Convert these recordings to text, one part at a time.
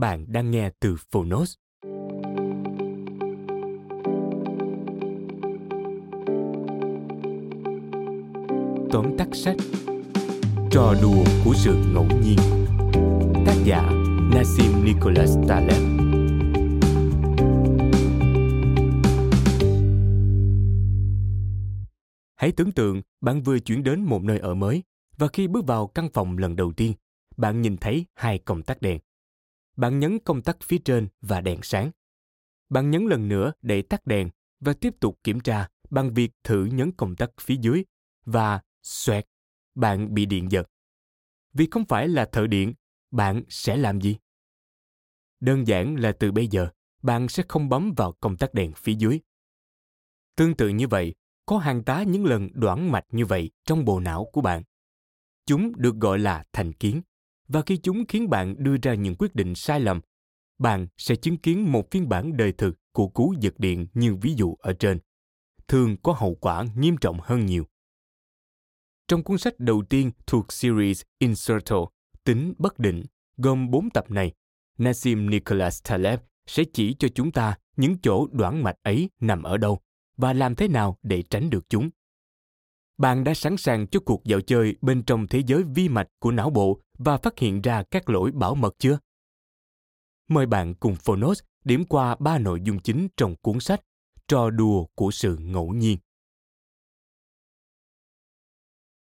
Bạn đang nghe từ Phonos. Tóm tắt sách Trò đùa của sự ngẫu nhiên. Tác giả Nassim Nicholas Taleb. Hãy tưởng tượng bạn vừa chuyển đến một nơi ở mới và khi bước vào căn phòng lần đầu tiên, bạn nhìn thấy hai công tắc đèn bạn nhấn công tắc phía trên và đèn sáng. Bạn nhấn lần nữa để tắt đèn và tiếp tục kiểm tra bằng việc thử nhấn công tắc phía dưới và xoẹt, bạn bị điện giật. Vì không phải là thợ điện, bạn sẽ làm gì? Đơn giản là từ bây giờ, bạn sẽ không bấm vào công tắc đèn phía dưới. Tương tự như vậy, có hàng tá những lần đoạn mạch như vậy trong bộ não của bạn. Chúng được gọi là thành kiến và khi chúng khiến bạn đưa ra những quyết định sai lầm bạn sẽ chứng kiến một phiên bản đời thực của cú giật điện như ví dụ ở trên thường có hậu quả nghiêm trọng hơn nhiều trong cuốn sách đầu tiên thuộc series Inserto, tính bất định, gồm 4 tập này, Nassim Nicholas Taleb sẽ chỉ cho chúng ta những chỗ đoạn mạch ấy nằm ở đâu và làm thế nào để tránh được chúng. Bạn đã sẵn sàng cho cuộc dạo chơi bên trong thế giới vi mạch của não bộ và phát hiện ra các lỗi bảo mật chưa? Mời bạn cùng Phonos điểm qua ba nội dung chính trong cuốn sách Trò đùa của sự ngẫu nhiên.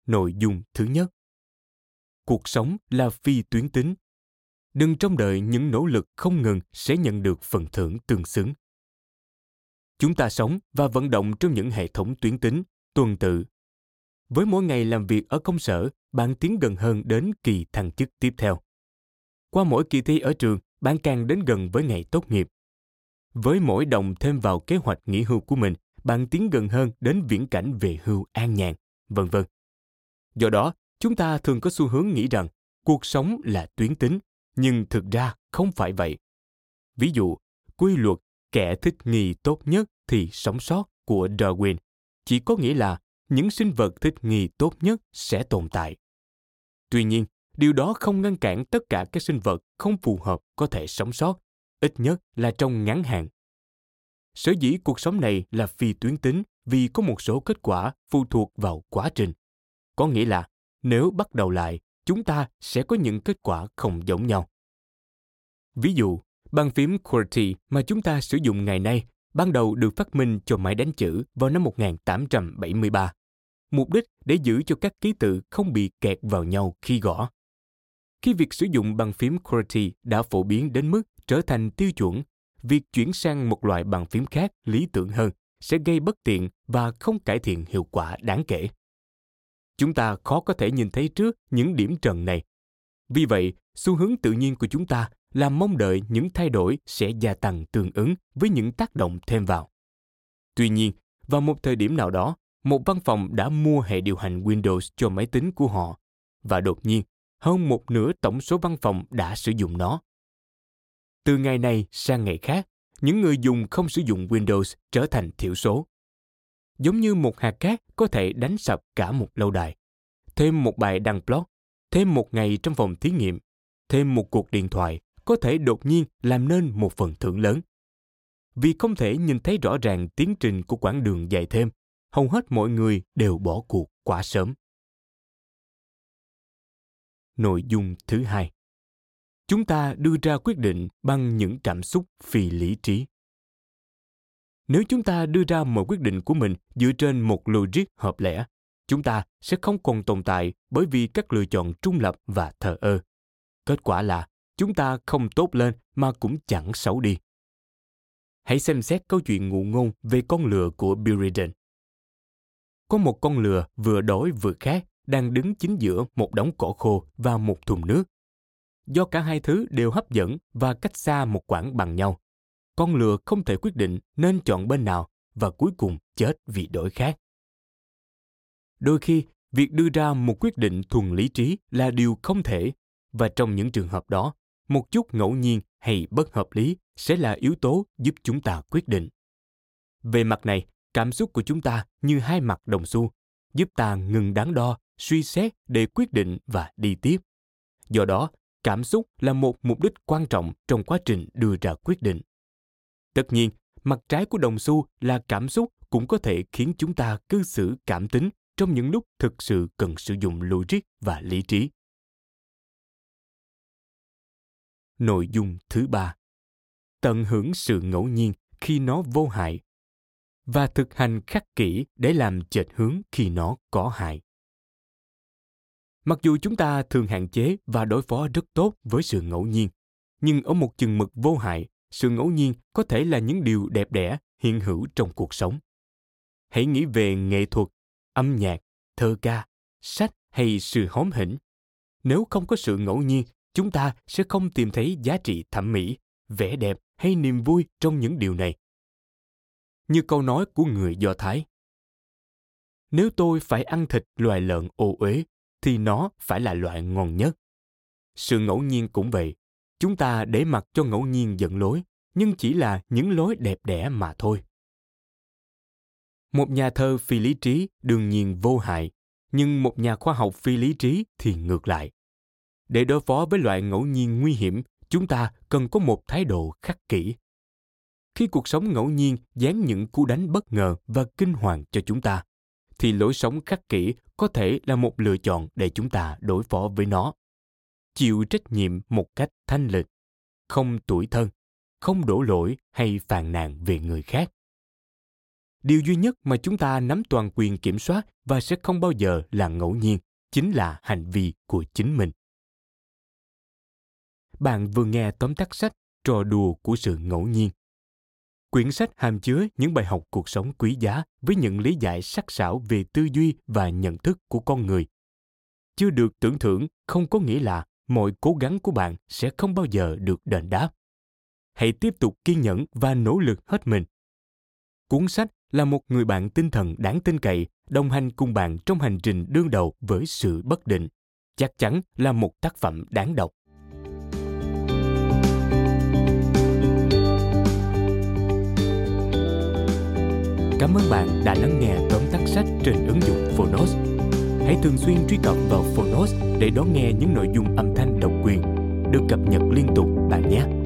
Nội dung thứ nhất Cuộc sống là phi tuyến tính. Đừng trông đợi những nỗ lực không ngừng sẽ nhận được phần thưởng tương xứng. Chúng ta sống và vận động trong những hệ thống tuyến tính, tuần tự với mỗi ngày làm việc ở công sở, bạn tiến gần hơn đến kỳ thăng chức tiếp theo. Qua mỗi kỳ thi ở trường, bạn càng đến gần với ngày tốt nghiệp. Với mỗi đồng thêm vào kế hoạch nghỉ hưu của mình, bạn tiến gần hơn đến viễn cảnh về hưu an nhàn, vân vân. Do đó, chúng ta thường có xu hướng nghĩ rằng cuộc sống là tuyến tính, nhưng thực ra không phải vậy. Ví dụ, quy luật kẻ thích nghi tốt nhất thì sống sót của Darwin chỉ có nghĩa là những sinh vật thích nghi tốt nhất sẽ tồn tại. Tuy nhiên, điều đó không ngăn cản tất cả các sinh vật không phù hợp có thể sống sót, ít nhất là trong ngắn hạn. Sở dĩ cuộc sống này là phi tuyến tính vì có một số kết quả phụ thuộc vào quá trình. Có nghĩa là nếu bắt đầu lại, chúng ta sẽ có những kết quả không giống nhau. Ví dụ, bàn phím QWERTY mà chúng ta sử dụng ngày nay ban đầu được phát minh cho máy đánh chữ vào năm 1873 mục đích để giữ cho các ký tự không bị kẹt vào nhau khi gõ. Khi việc sử dụng bàn phím QWERTY đã phổ biến đến mức trở thành tiêu chuẩn, việc chuyển sang một loại bàn phím khác lý tưởng hơn sẽ gây bất tiện và không cải thiện hiệu quả đáng kể. Chúng ta khó có thể nhìn thấy trước những điểm trần này. Vì vậy, xu hướng tự nhiên của chúng ta là mong đợi những thay đổi sẽ gia tăng tương ứng với những tác động thêm vào. Tuy nhiên, vào một thời điểm nào đó, một văn phòng đã mua hệ điều hành Windows cho máy tính của họ và đột nhiên hơn một nửa tổng số văn phòng đã sử dụng nó. Từ ngày này sang ngày khác, những người dùng không sử dụng Windows trở thành thiểu số. Giống như một hạt cát có thể đánh sập cả một lâu đài. Thêm một bài đăng blog, thêm một ngày trong phòng thí nghiệm, thêm một cuộc điện thoại có thể đột nhiên làm nên một phần thưởng lớn. Vì không thể nhìn thấy rõ ràng tiến trình của quãng đường dài thêm, hầu hết mọi người đều bỏ cuộc quá sớm. Nội dung thứ hai chúng ta đưa ra quyết định bằng những cảm xúc phi lý trí nếu chúng ta đưa ra một quyết định của mình dựa trên một logic hợp lẽ, chúng ta sẽ không còn tồn tại bởi vì các lựa chọn trung lập và thờ ơ kết quả là chúng ta không tốt lên mà cũng chẳng xấu đi hãy xem xét câu chuyện ngụ ngôn về con lừa của Buridan. Có một con lừa vừa đói vừa khát đang đứng chính giữa một đống cỏ khô và một thùng nước. Do cả hai thứ đều hấp dẫn và cách xa một quãng bằng nhau, con lừa không thể quyết định nên chọn bên nào và cuối cùng chết vì đói khát. Đôi khi, việc đưa ra một quyết định thuần lý trí là điều không thể và trong những trường hợp đó, một chút ngẫu nhiên hay bất hợp lý sẽ là yếu tố giúp chúng ta quyết định. Về mặt này, cảm xúc của chúng ta như hai mặt đồng xu, giúp ta ngừng đáng đo suy xét để quyết định và đi tiếp. Do đó cảm xúc là một mục đích quan trọng trong quá trình đưa ra quyết định. Tất nhiên mặt trái của đồng xu là cảm xúc cũng có thể khiến chúng ta cư xử cảm tính trong những lúc thực sự cần sử dụng logic và lý trí. Nội dung thứ ba. Tận hưởng sự ngẫu nhiên khi nó vô hại và thực hành khắc kỹ để làm chệch hướng khi nó có hại. Mặc dù chúng ta thường hạn chế và đối phó rất tốt với sự ngẫu nhiên, nhưng ở một chừng mực vô hại, sự ngẫu nhiên có thể là những điều đẹp đẽ, hiện hữu trong cuộc sống. Hãy nghĩ về nghệ thuật, âm nhạc, thơ ca, sách hay sự hóm hỉnh. Nếu không có sự ngẫu nhiên, chúng ta sẽ không tìm thấy giá trị thẩm mỹ, vẻ đẹp hay niềm vui trong những điều này như câu nói của người do thái nếu tôi phải ăn thịt loài lợn ô uế thì nó phải là loại ngon nhất. Sự ngẫu nhiên cũng vậy. Chúng ta để mặc cho ngẫu nhiên dẫn lối, nhưng chỉ là những lối đẹp đẽ mà thôi. Một nhà thơ phi lý trí đương nhiên vô hại, nhưng một nhà khoa học phi lý trí thì ngược lại. Để đối phó với loại ngẫu nhiên nguy hiểm, chúng ta cần có một thái độ khắc kỷ. Khi cuộc sống ngẫu nhiên dán những cú đánh bất ngờ và kinh hoàng cho chúng ta, thì lối sống khắc kỷ có thể là một lựa chọn để chúng ta đối phó với nó. Chịu trách nhiệm một cách thanh lịch không tuổi thân không đổ lỗi hay phàn nàn về người khác. Điều duy nhất mà chúng ta nắm toàn quyền kiểm soát và sẽ không bao giờ là ngẫu nhiên chính là hành vi của chính mình. Bạn vừa nghe tóm tắt sách trò đùa của sự ngẫu nhiên. Quyển sách hàm chứa những bài học cuộc sống quý giá với những lý giải sắc sảo về tư duy và nhận thức của con người. Chưa được tưởng thưởng không có nghĩa là mọi cố gắng của bạn sẽ không bao giờ được đền đáp. Hãy tiếp tục kiên nhẫn và nỗ lực hết mình. Cuốn sách là một người bạn tinh thần đáng tin cậy, đồng hành cùng bạn trong hành trình đương đầu với sự bất định. Chắc chắn là một tác phẩm đáng đọc. Cảm ơn bạn đã lắng nghe tóm tắt sách trên ứng dụng Phonos. Hãy thường xuyên truy cập vào Phonos để đón nghe những nội dung âm thanh độc quyền được cập nhật liên tục bạn nhé.